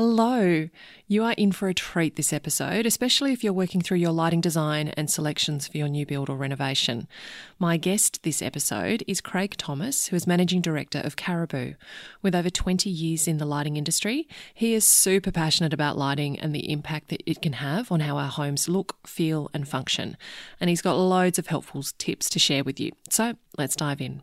Hello. You are in for a treat this episode, especially if you're working through your lighting design and selections for your new build or renovation. My guest this episode is Craig Thomas, who is Managing Director of Caribou. With over 20 years in the lighting industry, he is super passionate about lighting and the impact that it can have on how our homes look, feel, and function. And he's got loads of helpful tips to share with you. So let's dive in.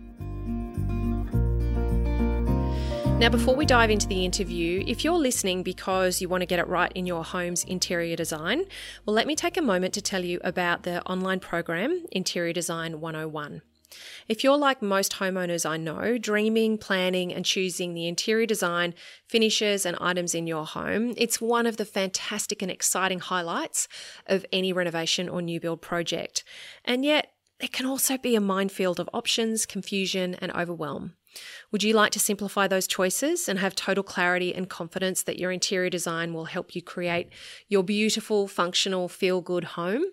Now, before we dive into the interview, if you're listening because you want to get it right in your home's interior design, well, let me take a moment to tell you about the online program, Interior Design 101. If you're like most homeowners I know, dreaming, planning, and choosing the interior design, finishes, and items in your home, it's one of the fantastic and exciting highlights of any renovation or new build project. And yet, it can also be a minefield of options, confusion, and overwhelm. Would you like to simplify those choices and have total clarity and confidence that your interior design will help you create your beautiful, functional, feel good home?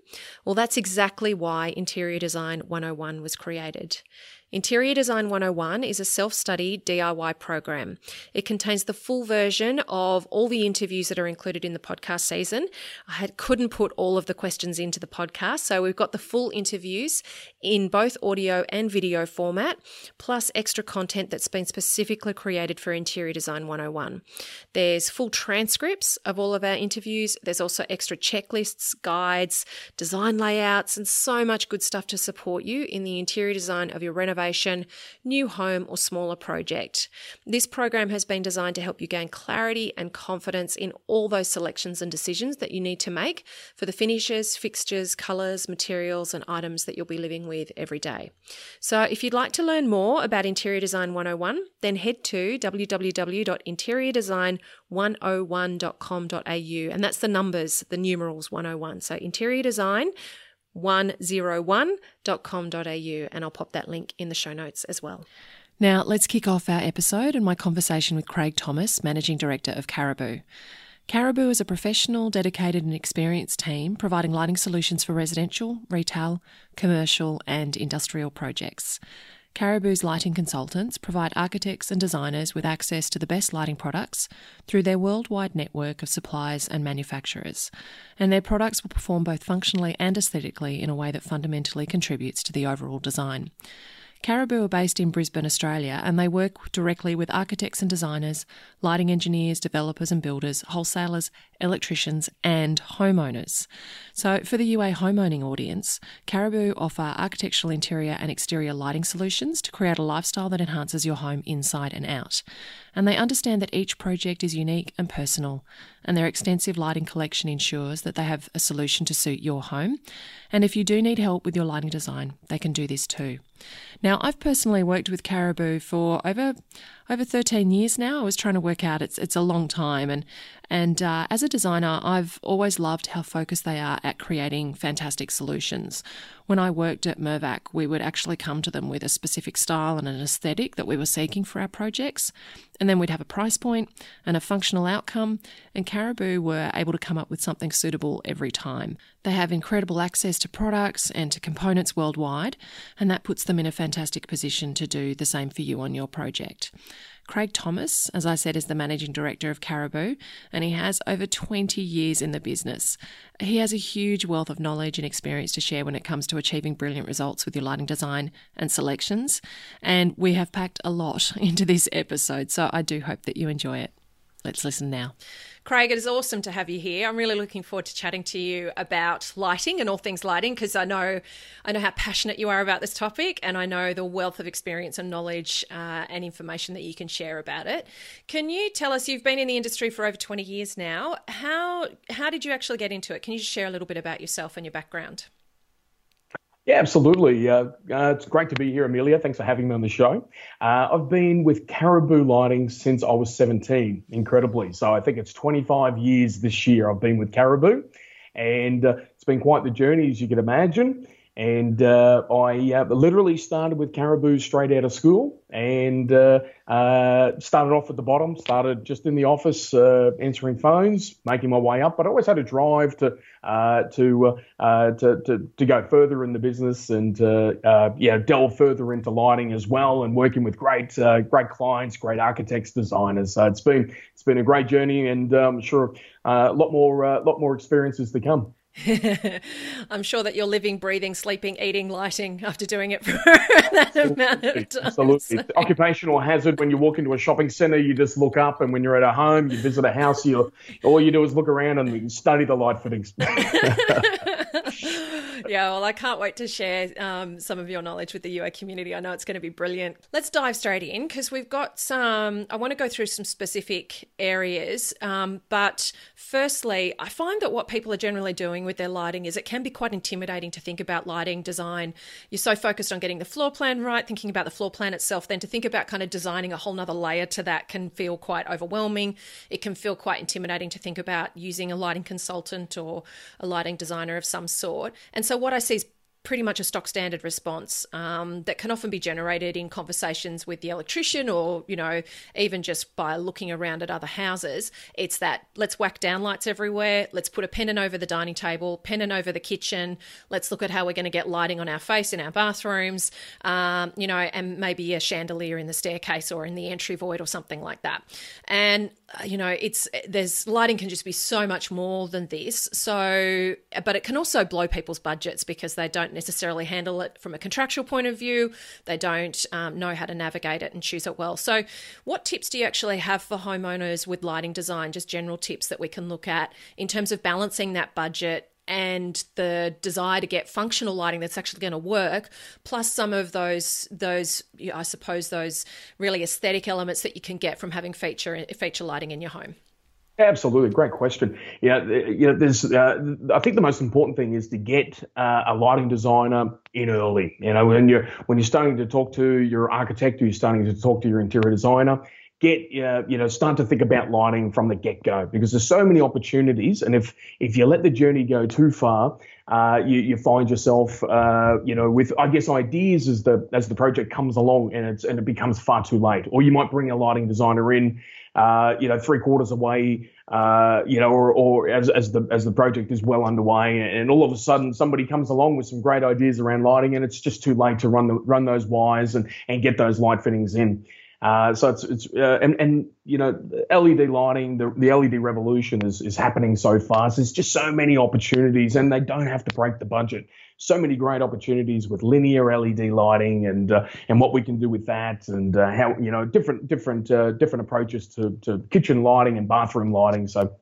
Well, that's exactly why Interior Design 101 was created. Interior Design 101 is a self study DIY program. It contains the full version of all the interviews that are included in the podcast season. I couldn't put all of the questions into the podcast, so we've got the full interviews in both audio and video format, plus extra content that's been specifically created for Interior Design 101. There's full transcripts of all of our interviews, there's also extra checklists, guides, design layouts, and so much good stuff to support you in the interior design of your renovation renovation, new home, or smaller project. This program has been designed to help you gain clarity and confidence in all those selections and decisions that you need to make for the finishes, fixtures, colours, materials, and items that you'll be living with every day. So, if you'd like to learn more about Interior Design 101, then head to www.interiordesign101.com.au, and that's the numbers, the numerals 101. So, Interior Design 101.com.au, and I'll pop that link in the show notes as well. Now, let's kick off our episode and my conversation with Craig Thomas, Managing Director of Caribou. Caribou is a professional, dedicated, and experienced team providing lighting solutions for residential, retail, commercial, and industrial projects. Caribou's lighting consultants provide architects and designers with access to the best lighting products through their worldwide network of suppliers and manufacturers, and their products will perform both functionally and aesthetically in a way that fundamentally contributes to the overall design. Caribou are based in Brisbane, Australia, and they work directly with architects and designers, lighting engineers, developers and builders, wholesalers, electricians, and homeowners. So, for the UA homeowning audience, Caribou offer architectural interior and exterior lighting solutions to create a lifestyle that enhances your home inside and out. And they understand that each project is unique and personal, and their extensive lighting collection ensures that they have a solution to suit your home. And if you do need help with your lighting design, they can do this too. Now, I've personally worked with Caribou for over over 13 years now. I was trying to work out it's it's a long time, and and uh, as a designer, I've always loved how focused they are at creating fantastic solutions. When I worked at Mirvac, we would actually come to them with a specific style and an aesthetic that we were seeking for our projects, and then we'd have a price point and a functional outcome. And Caribou were able to come up with something suitable every time. They have incredible access to products and to components worldwide, and that puts them in a fantastic position to do the same for you on your project. Craig Thomas, as I said, is the managing director of Caribou, and he has over 20 years in the business. He has a huge wealth of knowledge and experience to share when it comes to achieving brilliant results with your lighting design and selections. And we have packed a lot into this episode, so I do hope that you enjoy it. Let's listen now. Craig, it is awesome to have you here. I'm really looking forward to chatting to you about lighting and all things lighting because I know I know how passionate you are about this topic, and I know the wealth of experience and knowledge uh, and information that you can share about it. Can you tell us? You've been in the industry for over 20 years now. How how did you actually get into it? Can you just share a little bit about yourself and your background? Yeah, absolutely. Uh, uh, it's great to be here, Amelia. Thanks for having me on the show. Uh, I've been with Caribou Lighting since I was 17, incredibly. So I think it's 25 years this year I've been with Caribou, and uh, it's been quite the journey, as you can imagine. And uh, I uh, literally started with Caribou straight out of school and uh, uh started off at the bottom, started just in the office uh, answering phones, making my way up. But I always had a drive to uh, to, to, to, to, go further in the business and yeah, delve further into lighting as well and working with great great clients, great architects, designers. So it's been it's been a great journey and I'm sure a lot more lot more experiences to come. I'm sure that you're living, breathing, sleeping, eating, lighting after doing it for that amount of time. Absolutely. So. Occupational hazard when you walk into a shopping centre, you just look up, and when you're at a home, you visit a house, you all you do is look around and study the light fittings. yeah, well, I can't wait to share um, some of your knowledge with the UA community. I know it's going to be brilliant. Let's dive straight in because we've got some. I want to go through some specific areas, um, but firstly, I find that what people are generally doing with their lighting is it can be quite intimidating to think about lighting design. You're so focused on getting the floor plan right, thinking about the floor plan itself, then to think about kind of designing a whole nother layer to that can feel quite overwhelming. It can feel quite intimidating to think about using a lighting consultant or a lighting designer of some sort. And so what I see is pretty much a stock standard response um, that can often be generated in conversations with the electrician or you know even just by looking around at other houses. It's that let's whack down lights everywhere let's put a pendant over the dining table pendant over the kitchen let's look at how we're going to get lighting on our face in our bathrooms um, you know and maybe a chandelier in the staircase or in the entry void or something like that. And Uh, you know it's eh, there's lighting can just be so much more than this. So eh, but it can also blow people's budgets because they don't necessarily handle it from a contractual point of view. They don't um, know how to navigate it and choose it well. So what tips do you actually have for homeowners with lighting design? Just general tips that we can look at in terms of balancing that budget and the desire to get functional lighting that's actually going to work plus some of those those i suppose those really aesthetic elements that you can get from having feature feature lighting in your home Absolutely, great question. Yeah, you know, there's. Uh, I think the most important thing is to get uh, a lighting designer in early. You know, when you're when you're starting to talk to your architect, or you're starting to talk to your interior designer, get uh, you know start to think about lighting from the get go because there's so many opportunities, and if if you let the journey go too far, uh, you, you find yourself uh, you know with I guess ideas as the as the project comes along and it's and it becomes far too late, or you might bring a lighting designer in. Uh, you know, three quarters away, uh, you know, or, or as, as the as the project is well underway, and all of a sudden somebody comes along with some great ideas around lighting, and it's just too late to run the run those wires and and get those light fittings in. Uh, so it's it's uh, and and you know LED lighting, the the LED revolution is is happening so fast. There's just so many opportunities, and they don't have to break the budget. So many great opportunities with linear LED lighting and uh, and what we can do with that, and uh, how you know different different uh, different approaches to to kitchen lighting and bathroom lighting. So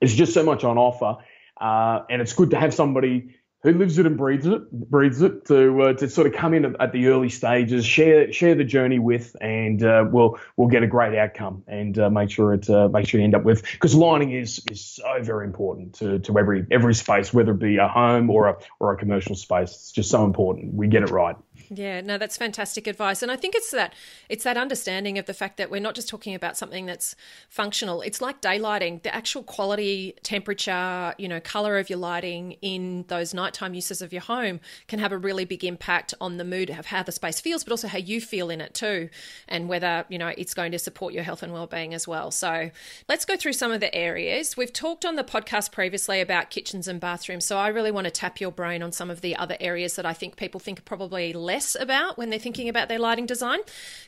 it's just so much on offer, uh, and it's good to have somebody who lives it and breathes it, breathes it, to uh, to sort of come in at, the early stages, share share the journey with, and uh, we'll we'll get a great outcome and uh, make sure it uh, make sure you end up with because lighting is is so very important to, to every every space, whether it be a home or a or a commercial space. It's just so important. We get it right. Yeah, no, that's fantastic advice, and I think it's that it's that understanding of the fact that we're not just talking about something that's functional. It's like daylighting, the actual quality, temperature, you know, color of your lighting in those nighttime uses of your home can have a really big impact on the mood of how the space feels, but also how you feel in it too, and whether you know it's going to support your health and well-being as well. So let's go through some of the areas we've talked on the podcast previously about kitchens and bathrooms. So I really want to tap your brain on some of the other areas that I think people think are probably less about when they're thinking about their lighting design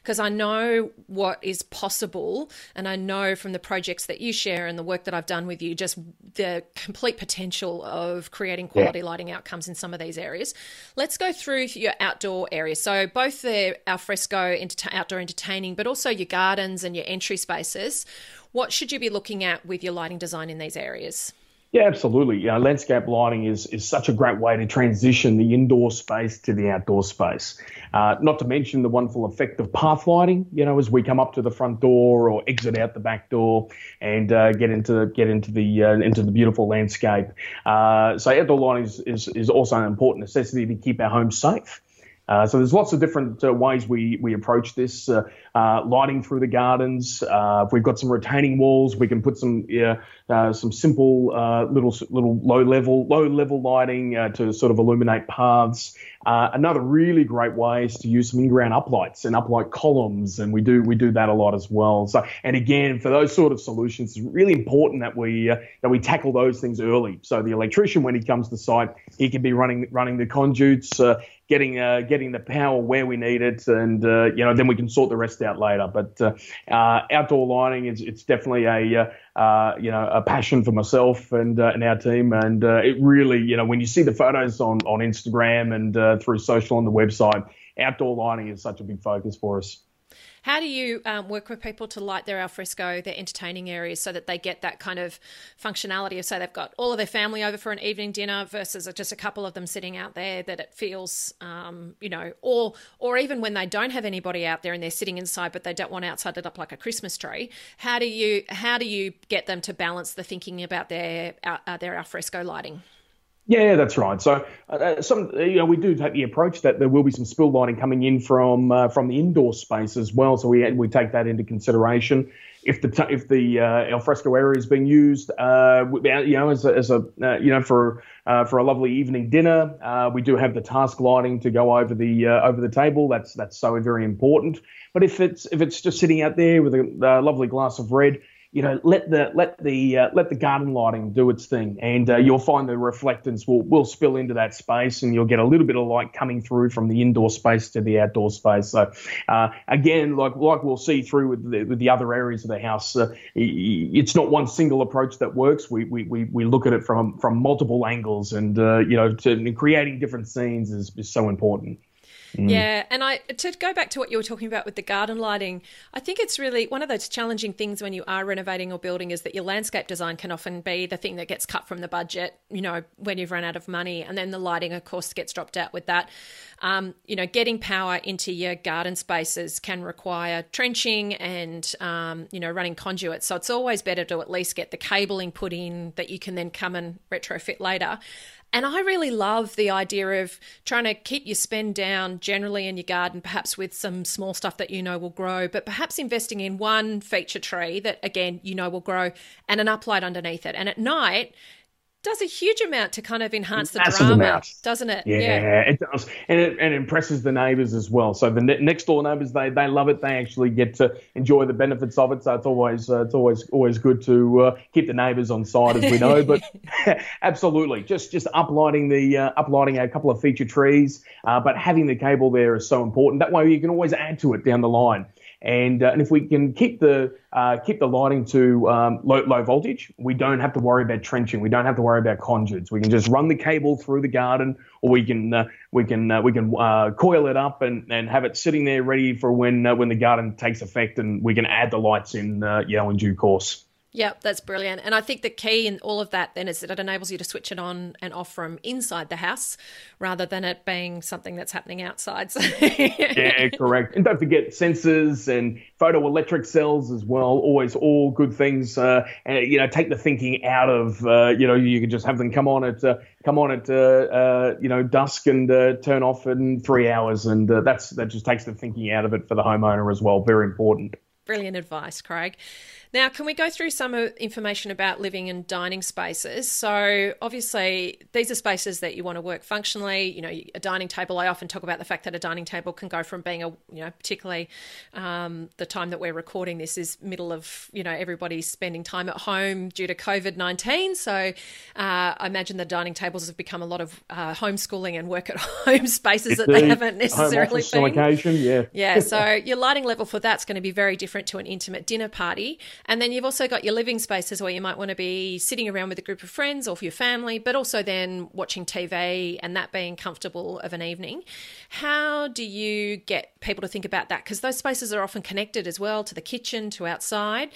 because I know what is possible and I know from the projects that you share and the work that I've done with you just the complete potential of creating quality yeah. lighting outcomes in some of these areas. Let's go through your outdoor areas. So both the alfresco outdoor entertaining but also your gardens and your entry spaces. What should you be looking at with your lighting design in these areas? Yeah, absolutely. You know, landscape lighting is is such a great way to transition the indoor space to the outdoor space. Uh, not to mention the wonderful effect of path lighting. You know, as we come up to the front door or exit out the back door and uh, get into get into the uh, into the beautiful landscape. Uh, so outdoor lighting is, is is also an important necessity to keep our homes safe. Uh, so there's lots of different uh, ways we we approach this. Uh, uh lighting through the gardens. Uh, if we've got some retaining walls, we can put some uh, some simple little little low level low level lighting to sort of illuminate paths. another really great way is to use some in-ground uplights and uplight columns, and we do we do that a lot as well. So and again, for those sort of solutions, it's really important that we that we tackle those things early. So the electrician, when he comes to site, he can be running running the conduits getting uh, getting the power where we need it, and uh, you know then we can sort the rest out later. But uh, uh outdoor lighting is it's definitely a uh, uh, you know a passion for myself and and our team, and it really you know when you see the photos on on Instagram and through social on the website, outdoor lighting is such a big focus for us. How do you um, work with people to light their alfresco, their entertaining areas, so that they get that kind of functionality of, say, they've got all of their family over for an evening dinner versus just a couple of them sitting out there, that it feels, um, you know, or or even when they don't have anybody out there and they're sitting inside, but they don't want outside it up like a Christmas tree. How do you how do you get them to balance the thinking about their uh, their alfresco lighting? Yeah, that's right. So, uh, some you know, we do take the approach that there will be some spill lighting coming in from uh, from the indoor space as well. So we we take that into consideration. If the if the uh, alfresco area is being used, uh, you know, as a, as a uh, you know for uh, for a lovely evening dinner, we do have the task lighting to go over the over the table. That's that's so very important. But if it's if it's just sitting out there with a, a lovely glass of red, you know, let the let the uh, let the garden lighting do its thing, and uh, you'll find the reflectance will will spill into that space, and you'll get a little bit of light coming through from the indoor space to the outdoor space. So, uh, again, like like we'll see through with the, with the other areas of the house, uh, it's not one single approach that works. We we, we, we look at it from from multiple angles, and uh, you know, to, creating different scenes is, is so important. Mm. Yeah, and I to go back to what you were talking about with the garden lighting, I think it's really one of those challenging things when you are renovating or building is that your landscape design can often be the thing that gets cut from the budget, you know, when you've run out of money, and then the lighting, of course, gets dropped out with that. Um, you know, getting power into your garden spaces can require trenching and um, you know running conduits, so it's always better to at least get the cabling put in that you can then come and retrofit later. And I really love the idea of trying to keep your spend down generally in your garden, perhaps with some small stuff that you know will grow, but perhaps investing in one feature tree that, again, you know will grow and an uplight underneath it. And at night, does a huge amount to kind of enhance the Massive drama, amount. doesn't it? Yeah, yeah, it does, and it, and it impresses the neighbours as well. So the ne- next door neighbours, they they love it. They actually get to enjoy the benefits of it. So it's always uh, it's always always good to uh, keep the neighbours on side, as we know. but absolutely, just just uplighting the uh, uplighting a couple of feature trees, uh, but having the cable there is so important. That way, you can always add to it down the line. And, uh, and if we can keep the uh, keep the lighting to um, low, low voltage, we don't have to worry about trenching. We don't have to worry about conduits. We can just run the cable through the garden, or we can uh, we can uh, we can uh, coil it up and, and have it sitting there ready for when uh, when the garden takes effect, and we can add the lights in you know in due course. Yeah, that's brilliant. And I think the key in all of that then is that it enables you to switch it on and off from inside the house rather than it being something that's happening outside. So yeah, correct. And don't forget sensors and photoelectric cells as well. Always all good things. Uh, and you know, take the thinking out of uh, you know you can just have them come on at uh, come on at uh, uh, you know dusk and uh, turn off in three hours, and that's that just takes the thinking out of it for the homeowner as well. Very important. Brilliant advice, Craig. Now, can we go through some information about living and dining spaces? So, obviously, these are spaces that you want to work functionally. You know, a dining table. I often talk about the fact that a dining table can go from being a, you know, particularly um, the time that we're recording this is middle of, you know, everybody's spending time at home due to COVID nineteen. So, uh, I imagine the dining tables have become a lot of uh, homeschooling and work at home spaces that they haven't necessarily been. On occasion, yeah, yeah. So, your lighting level for that's going to be very different to an intimate dinner party. And then you've also got your living spaces where you might want to be sitting around with a group of friends or for your family, but also then watching TV and that being comfortable of an evening. How do you get people to think about that? Because those spaces are often connected as well to the kitchen, to outside.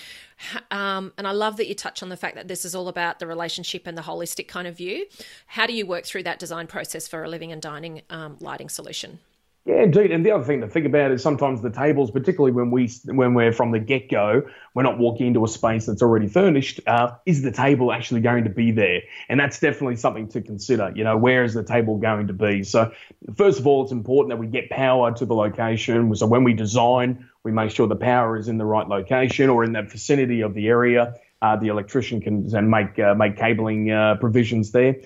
Um, and I love that you touch on the fact that this is all about the relationship and the holistic kind of view. How do you work through that design process for a living and dining um, lighting solution? Yeah, indeed. And the other thing to think about is sometimes the tables, particularly when we when we're from the get go, we're not walking into a space that's already furnished. Uh, is the table actually going to be there? And that's definitely something to consider. You know, where is the table going to be? So first of all, it's important that we get power to the location. So when we design, we make sure the power is in the right location or in the vicinity of the area. Uh, the electrician can then make uh, make cabling uh, provisions there.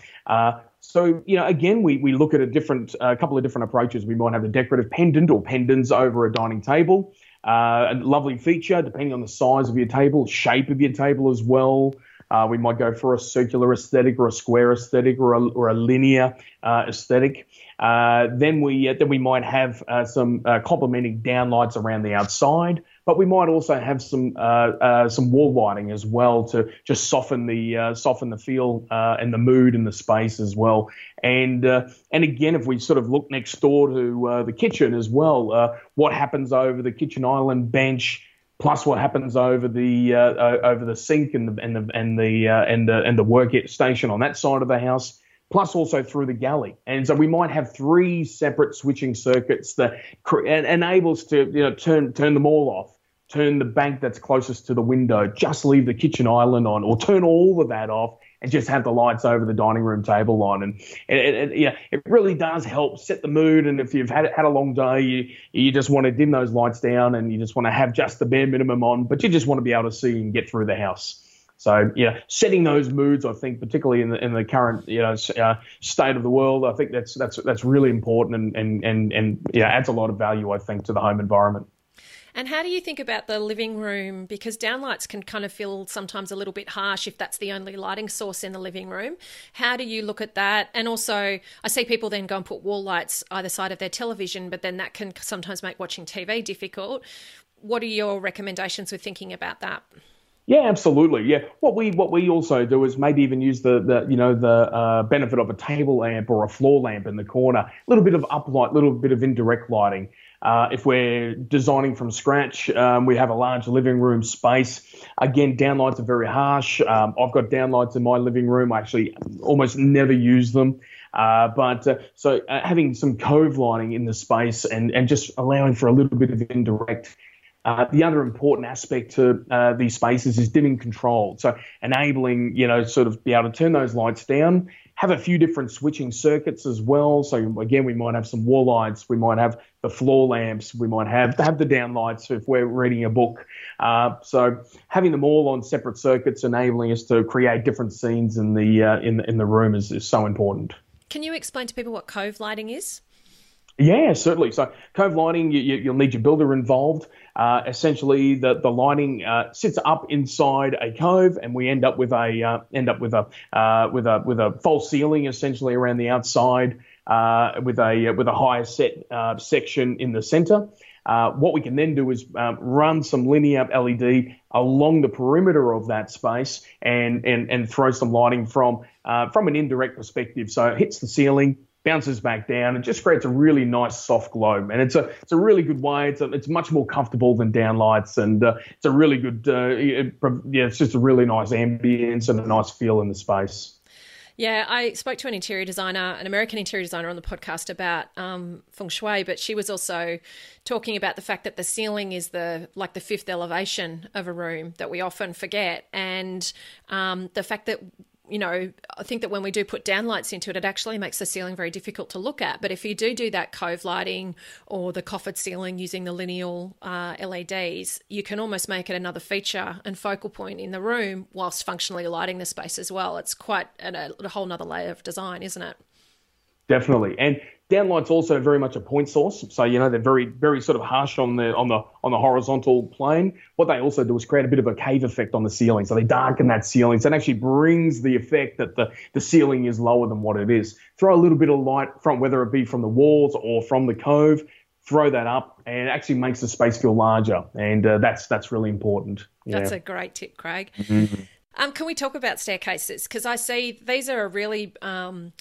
Uh, so, you know, again, we, we look at a different, a couple of different approaches. We might have a decorative pendant or pendants over a dining table. Uh, a lovely feature, depending on the size of your table, shape of your table as well. Uh, we might go for a circular aesthetic or a square aesthetic or a, or a linear uh, aesthetic. Uh, then we uh, then we might have uh, some uh, complementing downlights around the outside, but we might also have some uh, uh, some wall lighting as well to just soften the uh, soften the feel and the mood in the space as well. And and again, if we sort of look next door to the kitchen as well, what happens over the kitchen island bench? plus what happens over the uh, over the sink and the and the and the uh, and the and the work station on that side of the house, plus also through the galley. And so we might have three separate switching circuits that enables to you know turn turn them all off, turn the bank that's closest to the window, just leave the kitchen island on, or turn all of that off and just have the lights over the dining room table on. And it, yeah, it really does help set the mood. And if you've had had a long day, you you just want to dim those lights down and you just want to have just the bare minimum on, but you just want to be able to see and get through the house. So yeah, setting those moods, I think, particularly in the in the current you know uh, state of the world, I think that's that's that's really important and and and and yeah, adds a lot of value, I think, to the home environment. And how do you think about the living room? Because downlights can kind of feel sometimes a little bit harsh if that's the only lighting source in the living room. How do you look at that? And also, I see people then go and put wall lights either side of their television, but then that can sometimes make watching TV difficult. What are your recommendations with thinking about that? Yeah, absolutely. Yeah, what we what we also do is maybe even use the the you know the uh, benefit of a table lamp or a floor lamp in the corner, a little bit of uplight, little bit of indirect lighting. Uh, if we're designing from scratch, um, we have a large living room space. Again, downlights are very harsh. Um, I've got downlights in my living room. I actually almost never use them. Uh, but uh, so uh, having some cove lighting in the space and, and just allowing for a little bit of indirect uh, the other important aspect to uh, these spaces is dimming control. So enabling, you know, sort of be able to turn those lights down, have a few different switching circuits as well. So again, we might have some wall lights, we might have the floor lamps, we might have have the down lights if we're reading a book. Uh, so having them all on separate circuits, enabling us to create different scenes in the uh, in in the room is, is so important. Can you explain to people what cove lighting is? Yeah, certainly. So cove lighting, you, will need your builder involved. Uh, essentially, the the lining uh, sits up inside a cove, and we end up with a uh, end up with a uh, with a with a false ceiling essentially around the outside, uh, with a with a higher set uh, section in the centre. what we can then do is um, run some linear LED along the perimeter of that space and and and throw some lighting from from an indirect perspective. So it hits the ceiling bounces back down It just creates a really nice soft glow. And it's a it's a really good way. It's a, it's much more comfortable than downlights, and uh, it's a really good. Uh, it, yeah, it's just a really nice ambience and a nice feel in the space. Yeah, I spoke to an interior designer, an American interior designer, on the podcast about um, feng shui, but she was also talking about the fact that the ceiling is the like the fifth elevation of a room that we often forget, and um, the fact that you know, I think that when we do put downlights into it, it actually makes the ceiling very difficult to look at. But if you do do that cove lighting or the coffered ceiling using the lineal uh, LEDs, you can almost make it another feature and focal point in the room whilst functionally lighting the space as well. It's quite a, a whole other layer of design, isn't it? Definitely. And Downlight's also very much a point source, so you know they're very, very sort of harsh on the on the on the horizontal plane. What they also do is create a bit of a cave effect on the ceiling, so they darken that ceiling, so it actually brings the effect that the the ceiling is lower than what it is. Throw a little bit of light from whether it be from the walls or from the cove, throw that up, and it actually makes the space feel larger, and uh, that's that's really important. Yeah. That's a great tip, Craig. Mm-hmm. Um, can we talk about staircases? Because I see these are a really um,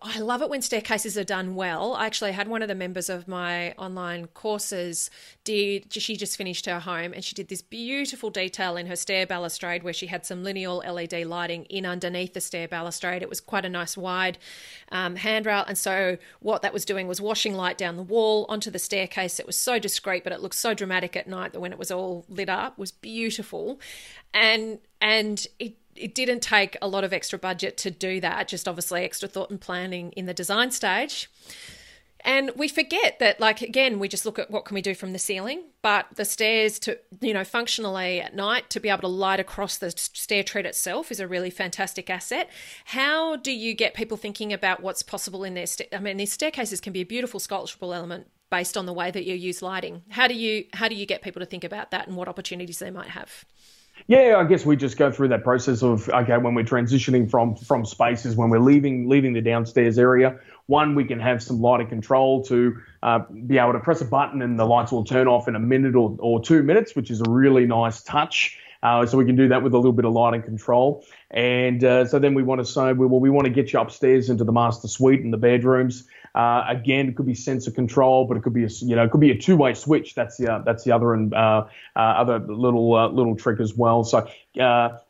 I love it when staircases are done well. I actually had one of the members of my online courses did she just finished her home and she did this beautiful detail in her stair balustrade where she had some lineal LED lighting in underneath the stair balustrade. It was quite a nice wide um, handrail, and so what that was doing was washing light down the wall onto the staircase. It was so discreet, but it looked so dramatic at night that when it was all lit up, was beautiful, and and it it didn't take a lot of extra budget to do that, just obviously extra thought and planning in the design stage. And we forget that, like, again, we just look at what can we do from the ceiling, but the stairs to, you know, functionally at night to be able to light across the stair tread itself is a really fantastic asset. How do you get people thinking about what's possible in their, I mean, these staircases can be a beautiful sculptural element based on the way that you use lighting. How do you, how do you get people to think about that and what opportunities they might have? Yeah, I guess we just go through that process of okay, when we're transitioning from from spaces, when we're leaving leaving the downstairs area, one we can have some lighting control to uh, be able to press a button and the lights will turn off in a minute or, or two minutes, which is a really nice touch. Uh, so we can do that with a little bit of lighting control. And uh, so then we want to say, well, we want to get you upstairs into the master suite and the bedrooms. Uh, again, it could be sensor control, but it could be a you know it could be a two-way switch. That's the uh, that's the other and uh, uh, other little uh, little trick as well. So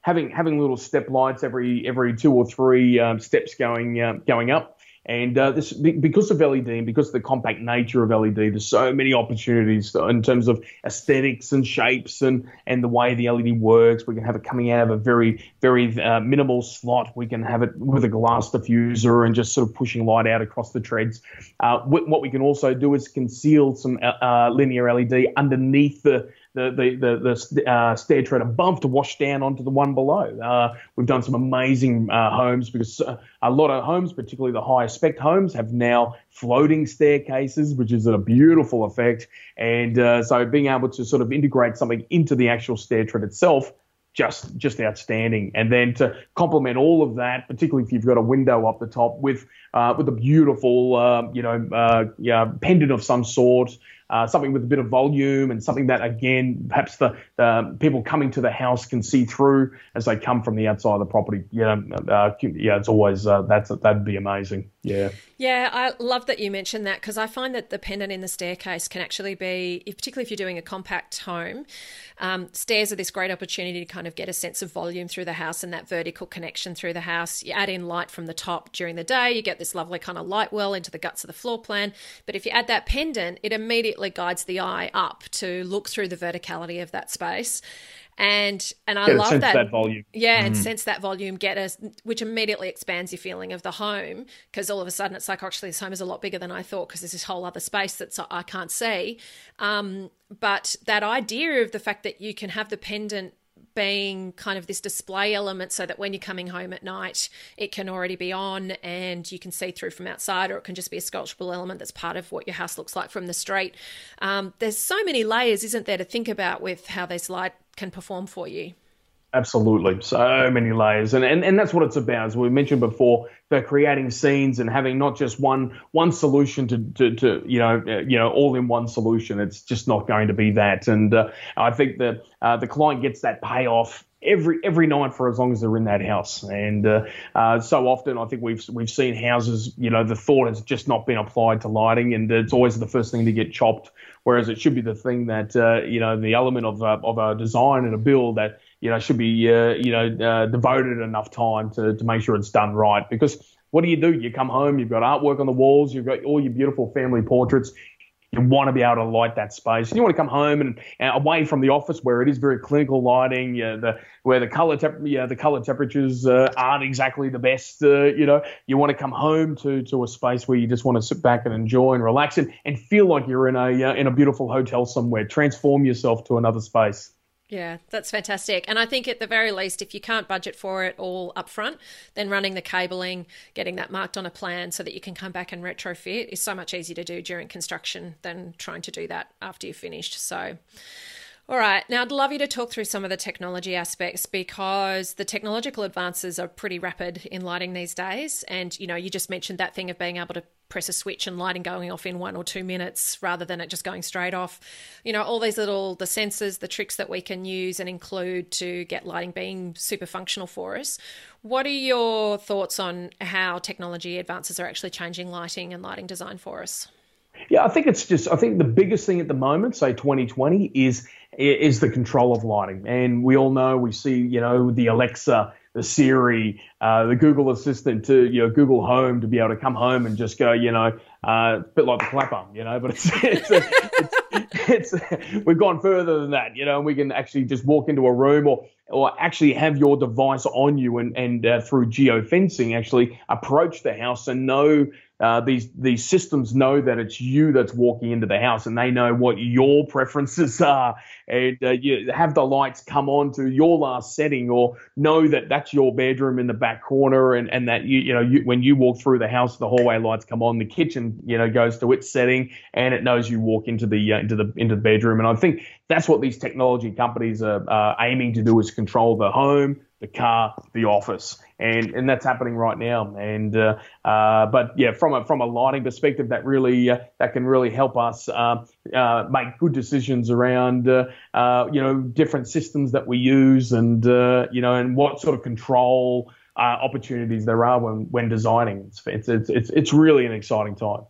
having having little step lights every every two or three um, steps going going up and uh, this because of LED and because of the compact nature of LED, there's so many opportunities in terms of aesthetics and shapes and and the way the LED works. We can have it coming out of a very very uh, minimal slot. We can have it with a glass diffuser and just sort of pushing light out across the treads. Uh, what we can also do is conceal some uh, uh, linear LED underneath the the the the, the uh, stair tread above to wash down onto the one below. Uh, we've done some amazing uh, homes because uh, a lot of homes, particularly the higher spec homes, have now floating staircases, which is a beautiful effect. And uh, so being able to sort of integrate something into the actual stair tread itself just just outstanding. And then to complement all of that, particularly if you've got a window up the top with uh, with a beautiful uh, you know uh, yeah, pendant of some sort, uh, something with a bit of volume and something that again perhaps the, the, people coming to the house can see through as they come from the outside of the property. Yeah, uh, yeah, it's always uh, that's that'd be amazing. Yeah. Yeah, I love that you mentioned that because I find that the pendant in the staircase can actually be, particularly if you're doing a compact home, um, stairs are this great opportunity to kind of get a sense of volume through the house and that vertical connection through the house. You add in light from the top during the day, you get this lovely kind of light well into the guts of the floor plan. But if you add that pendant, it immediately guides the eye up to look through the verticality of that space and and I love that. that. volume. Yeah, mm. and sense that volume, get us, which immediately expands your feeling of the home because all of a sudden it's like actually this home is a lot bigger than I thought because there's this whole other space that I can't see. Um, but that idea of the fact that you can have the pendant being kind of this display element so that when you're coming home at night, it can already be on and you can see through from outside, or it can just be a sculptural element that's part of what your house looks like from the street. Um, there's so many layers, isn't there, to think about with how this light can perform for you. Absolutely, so many layers, and, and and that's what it's about. As we mentioned before, for creating scenes and having not just one one solution to, to, to you know uh, you know all in one solution. It's just not going to be that, and uh, I think that uh, the client gets that payoff every every night for as long as they're in that house. And uh, uh, so often, I think we've we've seen houses. You know, the thought has just not been applied to lighting, and it's always the first thing to get chopped. Whereas it should be the thing that uh, you know the element of of a design and a build that you know, should be, uh, you know, uh, devoted enough time to, to make sure it's done right. Because what do you do? You come home, you've got artwork on the walls, you've got all your beautiful family portraits. You want to be able to light that space. And you want to come home and, and away from the office where it is very clinical lighting, you know, the, where the color the color temperatures uh, aren't exactly the best. Uh, you know, you want to come home to to a space where you just want to sit back and enjoy and relax and, and feel like you're in a uh, in a beautiful hotel somewhere. Transform yourself to another space. Yeah, that's fantastic. And I think at the very least, if you can't budget for it all up front, then running the cabling, getting that marked on a plan so that you can come back and retrofit is so much easier to do during construction than trying to do that after you've finished. So, all right. Now, I'd love you to talk through some of the technology aspects because the technological advances are pretty rapid in lighting these days. And, you know, you just mentioned that thing of being able to press a switch and lighting going off in one or two minutes rather than it just going straight off. You know, all these little the sensors, the tricks that we can use and include to get lighting being super functional for us. What are your thoughts on how technology advances are actually changing lighting and lighting design for us? Yeah, I think it's just I think the biggest thing at the moment, say 2020, is is the control of lighting. And we all know we see, you know, the Alexa, the Siri, uh, the Google Assistant to, you know, Google Home to be able to come home and just go, you know, uh, a bit like the clapper, you know, but it's, it's, it's, it's, we've gone further than that, you know, and we can actually just walk into a room or, or actually have your device on you and, and uh, through geofencing actually approach the house and know uh, these these systems know that it's you that's walking into the house, and they know what your preferences are, and uh, you have the lights come on to your last setting, or know that that's your bedroom in the back corner, and, and that you you know you, when you walk through the house, the hallway lights come on, the kitchen you know goes to its setting, and it knows you walk into the uh, into the into the bedroom, and I think that's what these technology companies are aiming to do is control the home, the car, the office, and and that's happening right now. And uh, uh, but yeah, from a from a lighting perspective, that really uh, that can really help us uh, uh, make good decisions around uh, you know different systems that we use, and you know, and what sort of control opportunities there are when when designing. It's it's it's it's really an exciting time.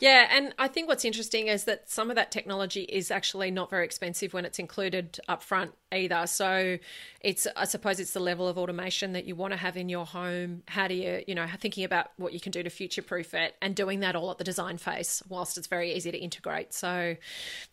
Yeah, and I think what's interesting is that some of that technology is actually not very expensive when it's included up front either. So it's I suppose it's the level of automation that you want to have in your home. How do you, you know, thinking about what you can do to future proof it and doing that all at the design phase whilst it's very easy to integrate. So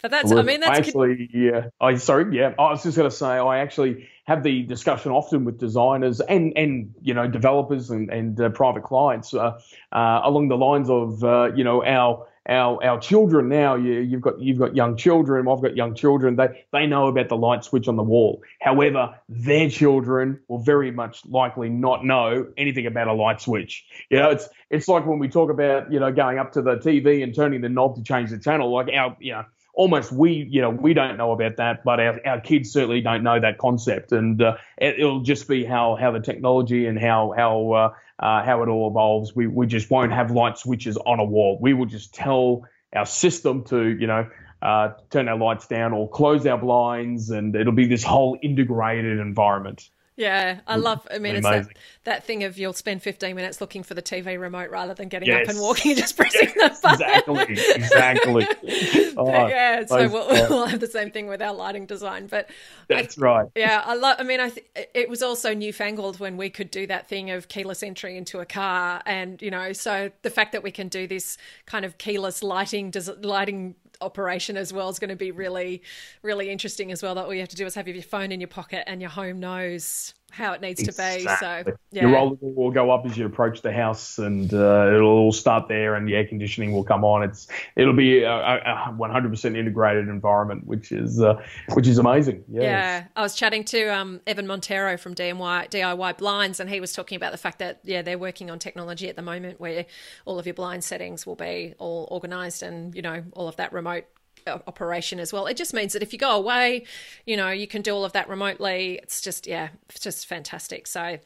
but that's well, I mean that's I actually yeah. I sorry, yeah. I was just gonna say I actually have the discussion often with designers and and you know developers and and uh, private clients uh, uh, along the lines of uh, you know our our our children now. You, you've got you've got young children. I've got young children. They they know about the light switch on the wall. However, their children will very much likely not know anything about a light switch. You know, it's it's like when we talk about you know going up to the TV and turning the knob to change the channel. Like our you know almost we you know we don't know about that, but our, our kids certainly don't know that concept, and uh, it, will just be how how the technology and how how uh, uh, how it all evolves. We we just won't have light switches on a wall. We will just tell our system to you know. Uh, turn our lights down or close our blinds, and it'll be this whole integrated environment. Yeah, I love. I mean, it's that, that thing of you'll spend 15 minutes looking for the TV remote rather than getting yes. up and walking and just pressing yes, the button. Exactly, exactly. oh, yeah, so we'll, we'll, have the same thing with our lighting design. But that's I, right. Yeah, I love. I mean, I th- it was also newfangled when we could do that thing of keyless entry into a car, and you know, so the fact that we can do this kind of keyless lighting, des- lighting operation as well is going to be really, really interesting as well. That all you have to do is have your phone in your pocket and your home knows how it needs exactly. to be. So yeah. your roller will go up as you approach the house, and uh, it'll all start there, and the air conditioning will come on. It's it'll be a, a 100% integrated environment, which is uh, which is amazing. Yes. Yeah, I was chatting to um, Evan Montero from DIY, DIY Blinds, and he was talking about the fact that yeah they're working on technology at the moment where all of your blind settings will be all organised, and you know all of that remote operation as well. It just means that if you go away, you know, you can do all of that remotely. It's just, yeah, it's just fantastic. So,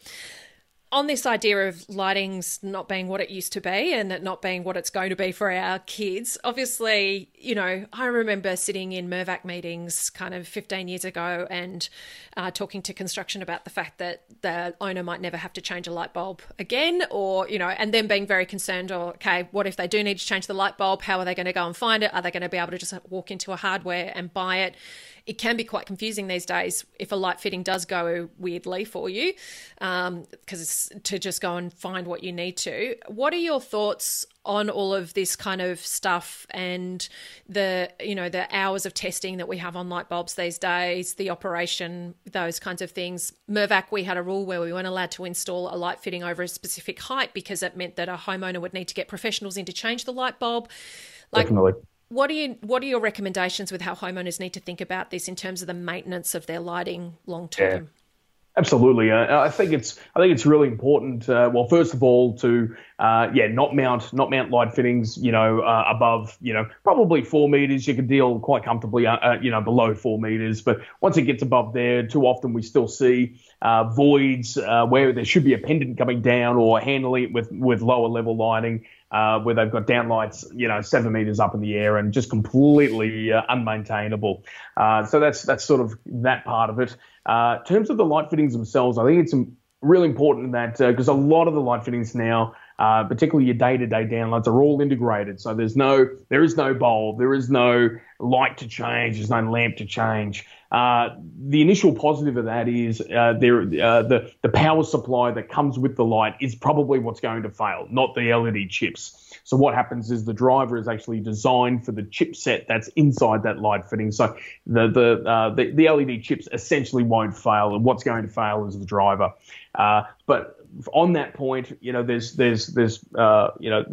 on this idea of lighting's not being what it used to be and it not being what it's going to be for our kids, obviously, you know, I remember sitting in Mirvac meetings kind of 15 years ago and uh, talking to construction about the fact that the owner might never have to change a light bulb again, or, you know, and then being very concerned, or, okay, what if they do need to change the light bulb? How are they going to go and find it? Are they going to be able to just walk into a hardware and buy it? It can be quite confusing these days if a light fitting does go weirdly for you, because um, to just go and find what you need to. What are your thoughts on all of this kind of stuff and the you know the hours of testing that we have on light bulbs these days, the operation, those kinds of things? Mirvac, we had a rule where we weren't allowed to install a light fitting over a specific height because it meant that a homeowner would need to get professionals in to change the light bulb. Like, Definitely what are you what are your recommendations with how homeowners need to think about this in terms of the maintenance of their lighting long term? Absolutely, uh, I think it's I think it's really important. Uh, well, first of all, to uh, yeah, not mount not mount light fittings, you know, uh, above you know probably four meters. You can deal quite comfortably, uh, uh, you know, below four meters. But once it gets above there, too often we still see voids where there should be a pendant coming down or handling it with with lower level lighting. uh, where they've got downlights, you know, seven meters up in the air and just completely uh, unmaintainable. Uh, so that's that's sort of that part of it. Uh, in terms of the light fittings themselves, I think it's really important that because uh, a lot of the light fittings now uh, particularly your day-to-day downlights, are all integrated. So there's no, there is no bulb, there is no light to change, there's no lamp to change. Uh, the initial positive of that is uh, there, uh, the the power supply that comes with the light is probably what's going to fail, not the LED chips. So what happens is the driver is actually designed for the chipset that's inside that light fitting. So the the uh, the, the, LED chips essentially won't fail, and what's going to fail is the driver. Uh, but on that point, you know, there's there's there's uh, you know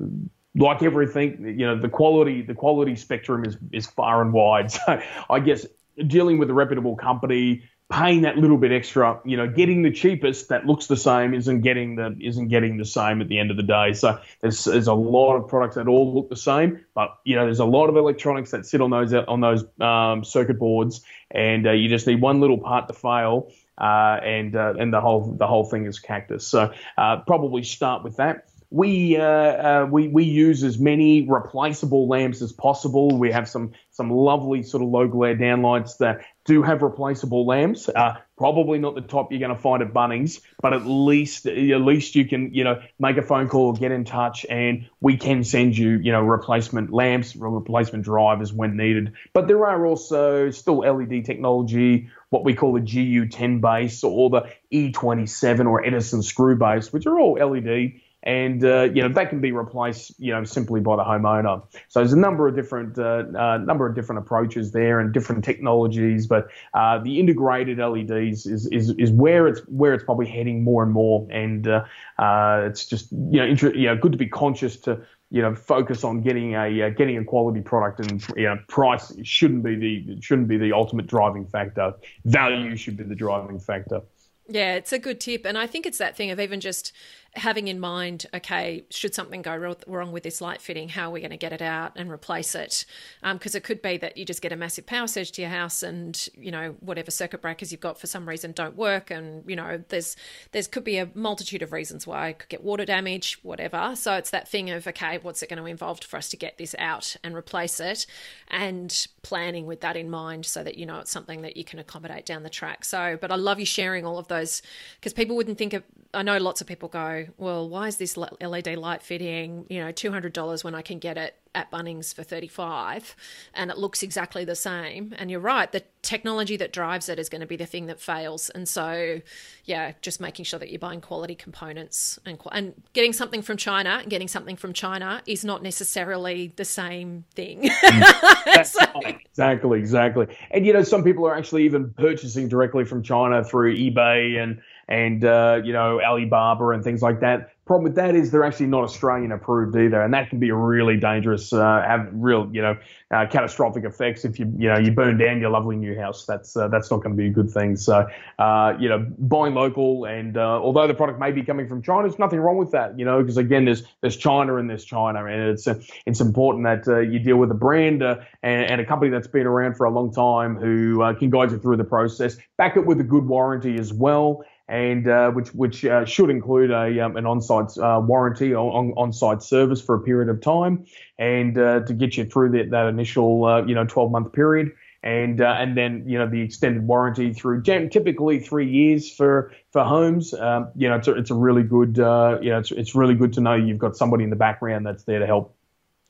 like everything, you know, the quality the quality spectrum is is far and wide. So I guess dealing with a reputable company, paying that little bit extra, you know, getting the cheapest that looks the same isn't getting the isn't getting the same at the end of the day. So there's there's a lot of products that all look the same, but you know, there's a lot of electronics that sit on those on those um, circuit boards, and uh, you just need one little part to fail uh, and uh, and the whole the whole thing is cactus. So uh, probably start with that. We, uh, uh, we we use as many replaceable lamps as possible. We have some some lovely sort of low glare downlights that do have replaceable lamps. Uh, probably not the top you're going to find at Bunnings, but at least at least you can you know make a phone call, get in touch, and we can send you you know replacement lamps, replacement drivers when needed. But there are also still LED technology what we call the GU10 base or the E27 or Edison screw base, which are all LED. And uh, you know that can be replaced, you know, simply by the homeowner. So there's a number of different, uh, uh, number of different approaches there and different technologies. But uh, the integrated LEDs is, is is where it's where it's probably heading more and more. And uh, uh, it's just you know, inter- you know, good to be conscious to you know focus on getting a uh, getting a quality product and you know price shouldn't be the shouldn't be the ultimate driving factor value should be the driving factor yeah it's a good tip and i think it's that thing of even just having in mind, okay, should something go wrong with this light fitting, how are we going to get it out and replace it? Because um, it could be that you just get a massive power surge to your house, and you know whatever circuit breakers you've got for some reason don't work, and you know there's there's could be a multitude of reasons why it could get water damage, whatever. So it's that thing of okay, what's it going to involve for us to get this out and replace it, and planning with that in mind so that you know it's something that you can accommodate down the track. So, but I love you sharing all of those because people wouldn't think of. I know lots of people go, well, why is this LED light fitting, you know, $200 when I can get it at Bunnings for 35 and it looks exactly the same. And you're right, the technology that drives it is going to be the thing that fails. And so, yeah, just making sure that you're buying quality components and and getting something from China and getting something from China is not necessarily the same thing. Mm. so, exactly, exactly. And you know, some people are actually even purchasing directly from China through eBay and and uh, you know Alibaba and things like that. Problem with that is they're actually not Australian approved either, and that can be really dangerous, uh, have real you know uh, catastrophic effects if you you know you burn down your lovely new house. That's uh, that's not going to be a good thing. So uh, you know buying local, and uh, although the product may be coming from China, there's nothing wrong with that. You know because again there's there's China and there's China, and it's it's important that you deal with a brand and, and, a company that's been around for a long time who can guide you through the process. Back it with a good warranty as well and uh, which which uh, should include a um, an on-site uh, warranty on on-site service for a period of time, and uh, to get you through that that initial uh, you know 12 month period, and uh, and then you know the extended warranty through typically three years for for homes. Um, you know it's a, it's a really good you know it's it's really good to know you've got somebody in the background that's there to help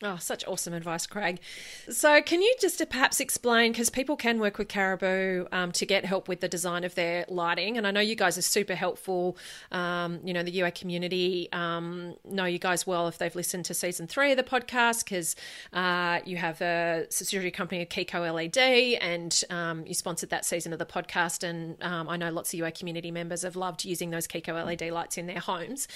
Oh, such awesome advice, Craig. So, can you just perhaps explain because people can work with Caribou um, to get help with the design of their lighting, and I know you guys are super helpful. Um, you know, the UA community um, know you guys well if they've listened to season three of the podcast because uh, you have a subsidiary company, Kiko LED, and um, you sponsored that season of the podcast. And um, I know lots of UA community members have loved using those Kiko LED lights in their homes.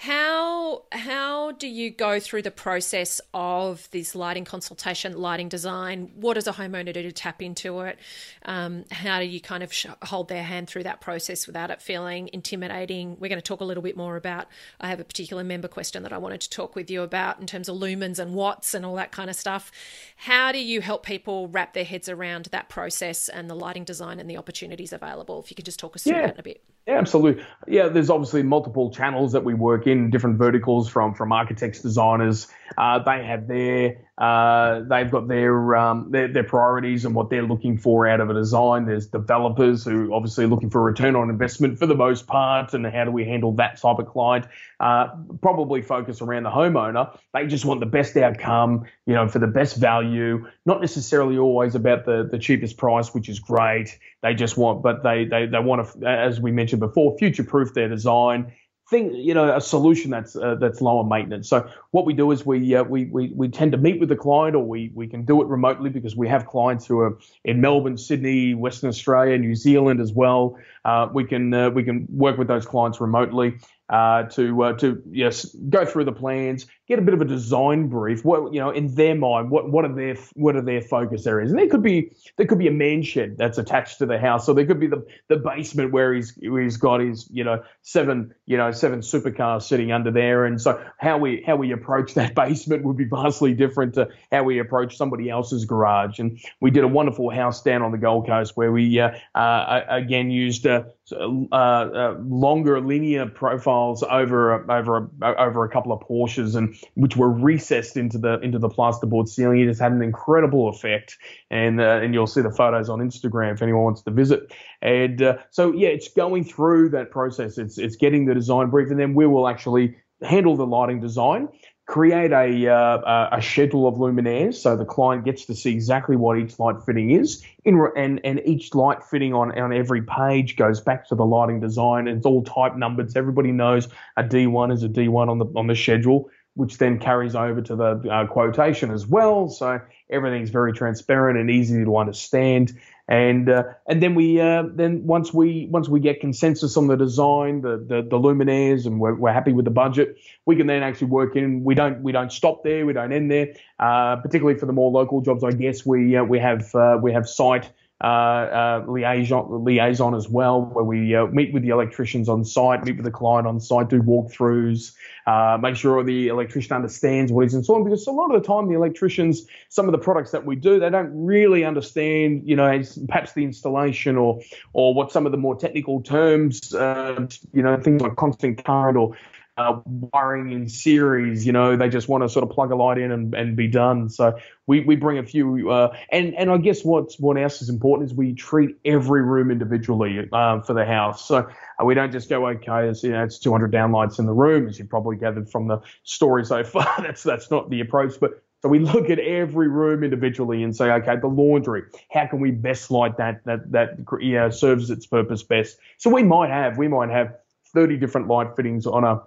How how do you go through the process of this lighting consultation, lighting design? What does a homeowner do to tap into it? Um, how do you kind of sh- hold their hand through that process without it feeling intimidating? We're going to talk a little bit more about. I have a particular member question that I wanted to talk with you about in terms of lumens and watts and all that kind of stuff. How do you help people wrap their heads around that process and the lighting design and the opportunities available? If you could just talk us through yeah. that a bit. Yeah, absolutely. Yeah, there's obviously multiple channels that we work in, different verticals from from architects, designers. Uh, they have their uh, they've got their, um, their, their priorities and what they're looking for out of a design. There's developers who obviously looking for return on investment for the most part, and how do we handle that type of client? Uh, probably focus around the homeowner. They just want the best outcome, you know, for the best value. Not necessarily always about the the cheapest price, which is great. They just want, but they they they want to, as we mentioned before, future proof their design thing, you know, a solution that's uh, that's lower maintenance. So what we do is we, uh, we we we tend to meet with the client, or we we can do it remotely because we have clients who are in Melbourne, Sydney, Western Australia, New Zealand as well. Uh, we can uh, we can work with those clients remotely uh, to uh, to yes go through the plans, get a bit of a design brief. What you know in their mind, what what are their what are their focus areas? And there could be there could be a man shed that's attached to the house, so there could be the the basement where he's where he's got his you know seven you know seven supercars sitting under there, and so how we how we approach that basement would be vastly different to how we approach somebody else's garage. And we did a wonderful house down on the Gold Coast where we uh, uh, again used uh, uh, longer linear profiles over over over a couple of Porsches, and which were recessed into the into the plasterboard ceiling. It just had an incredible effect, and uh, and you'll see the photos on Instagram if anyone wants to visit. And uh, so yeah, it's going through that process. It's it's getting the design brief, and then we will actually handle the lighting design create a, uh, a schedule of luminaires so the client gets to see exactly what each light fitting is. In, and, and each light fitting on, on every page goes back to the lighting design. It's all type numbered so everybody knows a D1 is a D1 on the on the schedule which then carries over to the uh, quotation as well. So everything's very transparent and easy to understand and uh, and then we uh, then once we once we get consensus on the design, the the, the luminaires, and we're, we're happy with the budget, we can then actually work in. We don't we don't stop there. We don't end there. Uh, particularly for the more local jobs, I guess we uh, we have uh, we have site uh, uh, liaison liaison as well, where we uh, meet with the electricians on site, meet with the client on site, do walkthroughs, uh, make sure the electrician understands what he's installing. Because a lot of the time, the electricians, some of the products that we do, they don't really understand, you know, perhaps the installation or or what some of the more technical terms, you know, things like constant current or uh, wiring in series. You know, they just want to sort of plug a light in and, and be done. So we, we bring a few, uh, and and I guess what's what else is important is we treat every room individually uh, for the house. So uh, we don't just go okay, it's, you know, it's 200 downlights in the room, as you've probably gathered from the story so far. that's that's not the approach, but. So we look at every room individually and say, okay, the laundry, how can we best light that that that yeah, serves its purpose best? So we might have we might have 30 different light fittings on a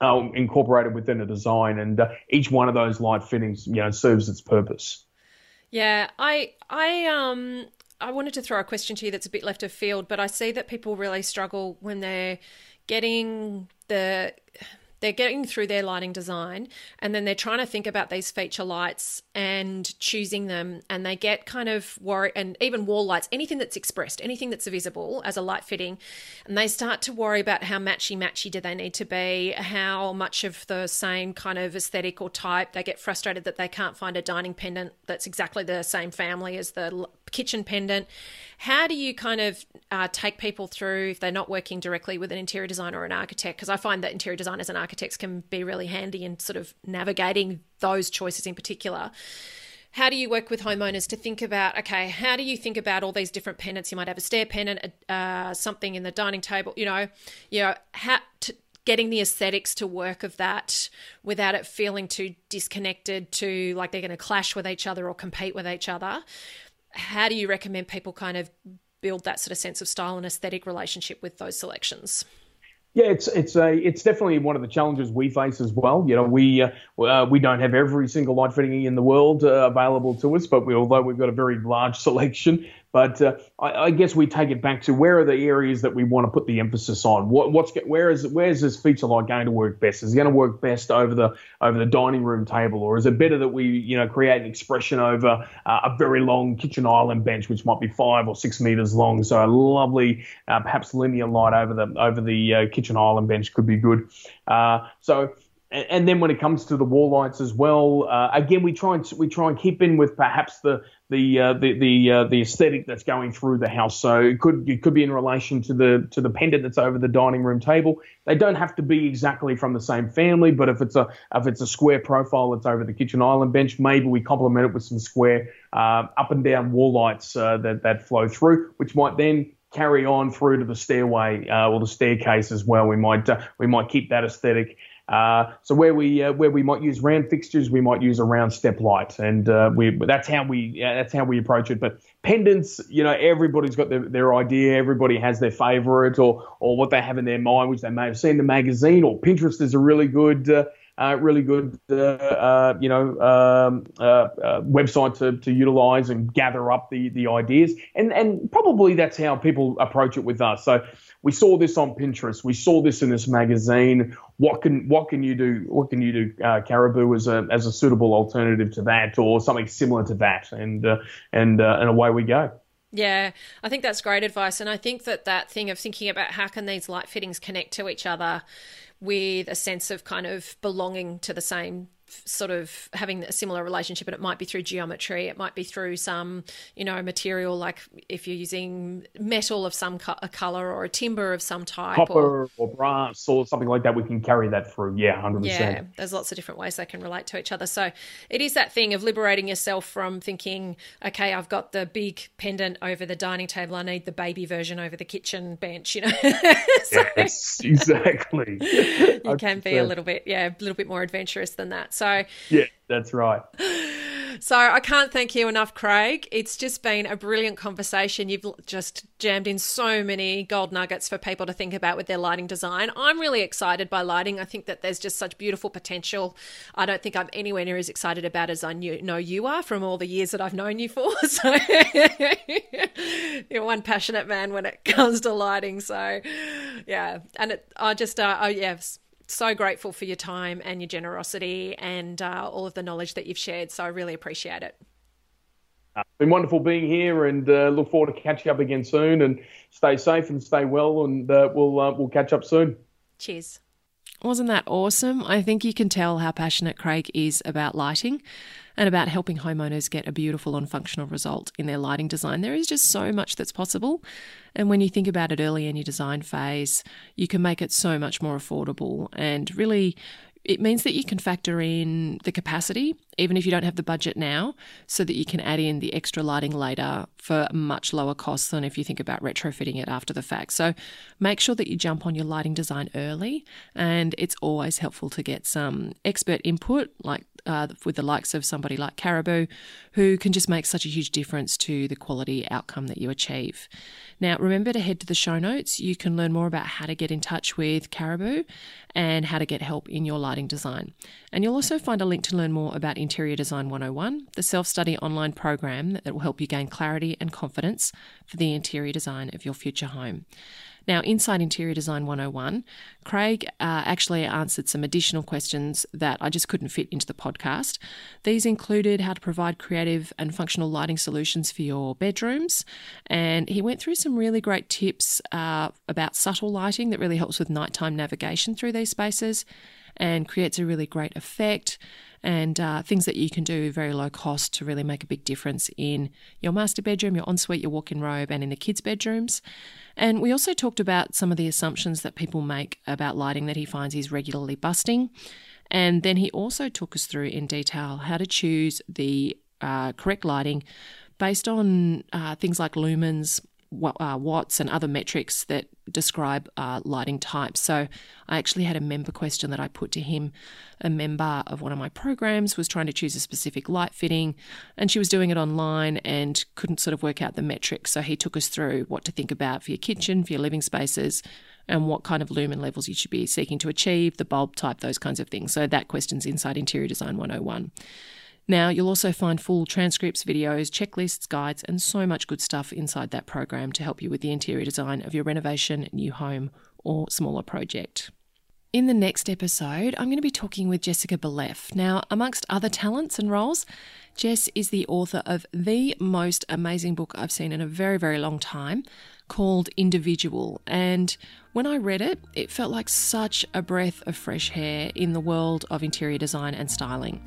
uh, incorporated within a design, and uh, each one of those light fittings, you know, serves its purpose. Yeah, I, I, um, I wanted to throw a question to you that's a bit left of field, but I see that people really struggle when they're getting the they're getting through their lighting design and then they're trying to think about these feature lights and choosing them and they get kind of worried and even wall lights anything that's expressed anything that's visible as a light fitting and they start to worry about how matchy matchy do they need to be how much of the same kind of aesthetic or type they get frustrated that they can't find a dining pendant that's exactly the same family as the kitchen pendant. How do you kind of uh, take people through if they're not working directly with an interior designer or an architect? Because I find that interior designers and architects can be really handy in sort of navigating those choices in particular. How do you work with homeowners to think about okay how do you think about all these different pendants? You might have a stair pendant uh, something in the dining table you know you know how to, getting the aesthetics to work of that without it feeling too disconnected to like they're going to clash with each other or compete with each other how do you recommend people kind of build that sort of sense of style and aesthetic relationship with those selections? Yeah, it's it's a it's definitely one of the challenges we face as well. You know, we uh, we don't have every single light fitting in the world uh, available to us, but we although we've got a very large selection, but uh, I, I, guess we take it back to where are the areas that we want to put the emphasis on? What, what's where is where is this feature light going to work best? Is it going to work best over the over the dining room table, or is it better that we you know create an expression over uh, a very long kitchen island bench, which might be five or six meters long? So a lovely, uh, perhaps linear light over the over the uh, kitchen island bench could be good. Uh, so and then when it comes to the wall lights as well, uh, again we try and we try and keep in with perhaps the the uh, the the, uh, the aesthetic that's going through the house. So it could it could be in relation to the to the pendant that's over the dining room table. They don't have to be exactly from the same family, but if it's a if it's a square profile that's over the kitchen island bench, maybe we complement it with some square uh, up and down wall lights uh, that that flow through, which might then carry on through to the stairway uh, or the staircase as well. We might we might keep that aesthetic. Uh, so where we uh, where we might use round fixtures, we might use a round step light, and uh, we that's how we that's how we approach it. But pendants, you know, everybody's got their, their idea, everybody has their favourite or or what they have in their mind, which they may have seen in the magazine. Or Pinterest is a really good. Uh, really good, uh, uh, you know, um, uh, uh, website to, to utilize and gather up the the ideas, and and probably that's how people approach it with us. So we saw this on Pinterest. We saw this in this magazine. What can what can you do? What can you do, uh, Caribou, as a as a suitable alternative to that, or something similar to that? And uh, and uh, and away we go. Yeah, I think that's great advice, and I think that that thing of thinking about how can these light fittings connect to each other with a sense of kind of belonging to the same sort of having a similar relationship and it might be through geometry it might be through some you know material like if you're using metal of some co- a color or a timber of some type copper or, or, brass or something like that we can carry that through. Yeah 100% yeah there's lots of different ways they can relate to each other. So it is that thing of liberating yourself from thinking okay i've got the big pendant over the dining table i need the baby version over the kitchen bench you know? So, yes exactly. You can be a little bit yeah a little bit more adventurous than that so yeah, that's right. So I can't thank you enough, Craig. It's just been a brilliant conversation. You've just jammed in so many gold nuggets for people to think about with their lighting design. I'm really excited by lighting. I think that there's just such beautiful potential. I don't think I'm anywhere near as excited about as I knew, know you are from all the years that I've known you for. So you're one passionate man when it comes to lighting. So yeah, and it, I just, uh, oh yes so grateful for your time and your generosity and uh, all of the knowledge that you've shared. So I really appreciate it. Uh, it's been wonderful being here, and uh, look forward to catching up again soon. And stay safe and stay well, and uh, we'll uh, we'll catch up soon. Cheers. Wasn't that awesome? I think you can tell how passionate Craig is about lighting and about helping homeowners get a beautiful and functional result in their lighting design. There is just so much that's possible. And when you think about it early in your design phase, you can make it so much more affordable and really it means that you can factor in the capacity, even if you don't have the budget now, so that you can add in the extra lighting later for much lower costs than if you think about retrofitting it after the fact. So make sure that you jump on your lighting design early, and it's always helpful to get some expert input, like uh, with the likes of somebody like Caribou, who can just make such a huge difference to the quality outcome that you achieve. Now, remember to head to the show notes. You can learn more about how to get in touch with Caribou and how to get help in your lighting design. And you'll also find a link to learn more about Interior Design 101, the self study online program that will help you gain clarity and confidence for the interior design of your future home. Now, inside Interior Design 101, Craig uh, actually answered some additional questions that I just couldn't fit into the podcast. These included how to provide creative and functional lighting solutions for your bedrooms, and he went through some really great tips uh, about subtle lighting that really helps with nighttime navigation through these spaces and creates a really great effect and uh, things that you can do very low cost to really make a big difference in your master bedroom, your ensuite, your walk in robe, and in the kids' bedrooms. And we also talked about some of the assumptions that people make about lighting that he finds he's regularly busting. And then he also took us through in detail how to choose the uh, correct lighting based on uh, things like lumens, uh, watts and other metrics that describe uh, lighting types. So I actually had a member question that I put to him. A member of one of my programs was trying to choose a specific light fitting, and she was doing it online and couldn't sort of work out the metrics. So he took us through what to think about for your kitchen, for your living spaces, and what kind of lumen levels you should be seeking to achieve, the bulb type, those kinds of things. So that question's inside Interior Design 101. Now, you'll also find full transcripts, videos, checklists, guides, and so much good stuff inside that program to help you with the interior design of your renovation, new home, or smaller project. In the next episode, I'm going to be talking with Jessica Bellef. Now, amongst other talents and roles, Jess is the author of the most amazing book I've seen in a very, very long time called Individual. And when I read it, it felt like such a breath of fresh air in the world of interior design and styling.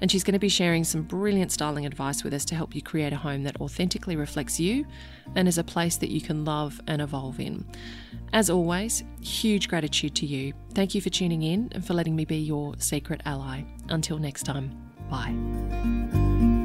And she's going to be sharing some brilliant styling advice with us to help you create a home that authentically reflects you and is a place that you can love and evolve in. As always, huge gratitude to you. Thank you for tuning in and for letting me be your secret ally. Until next time, bye.